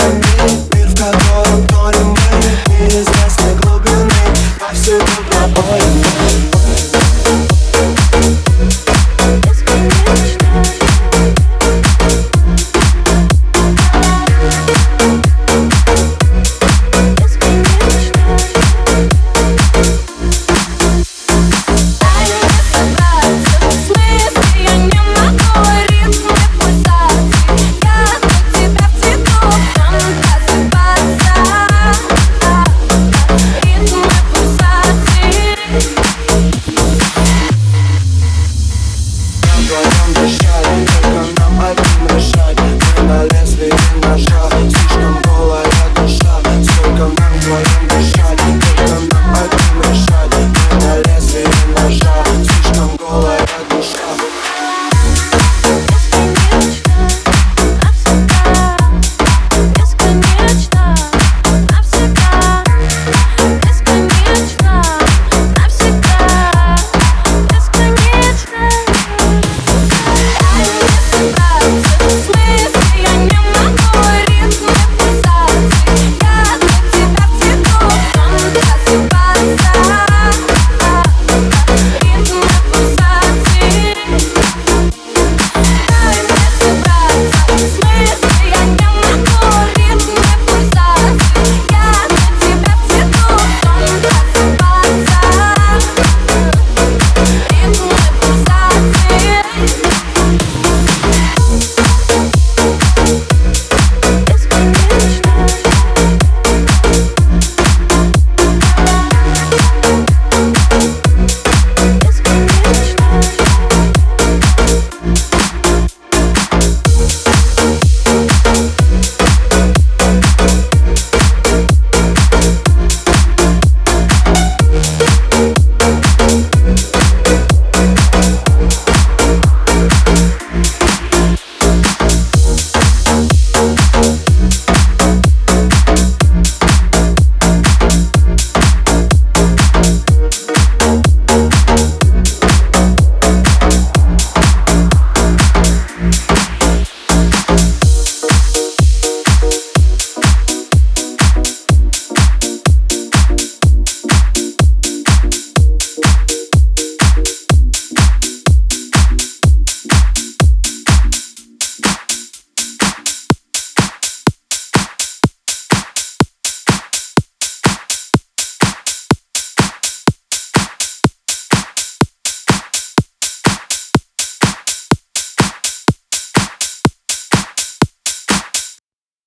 on and going on the show.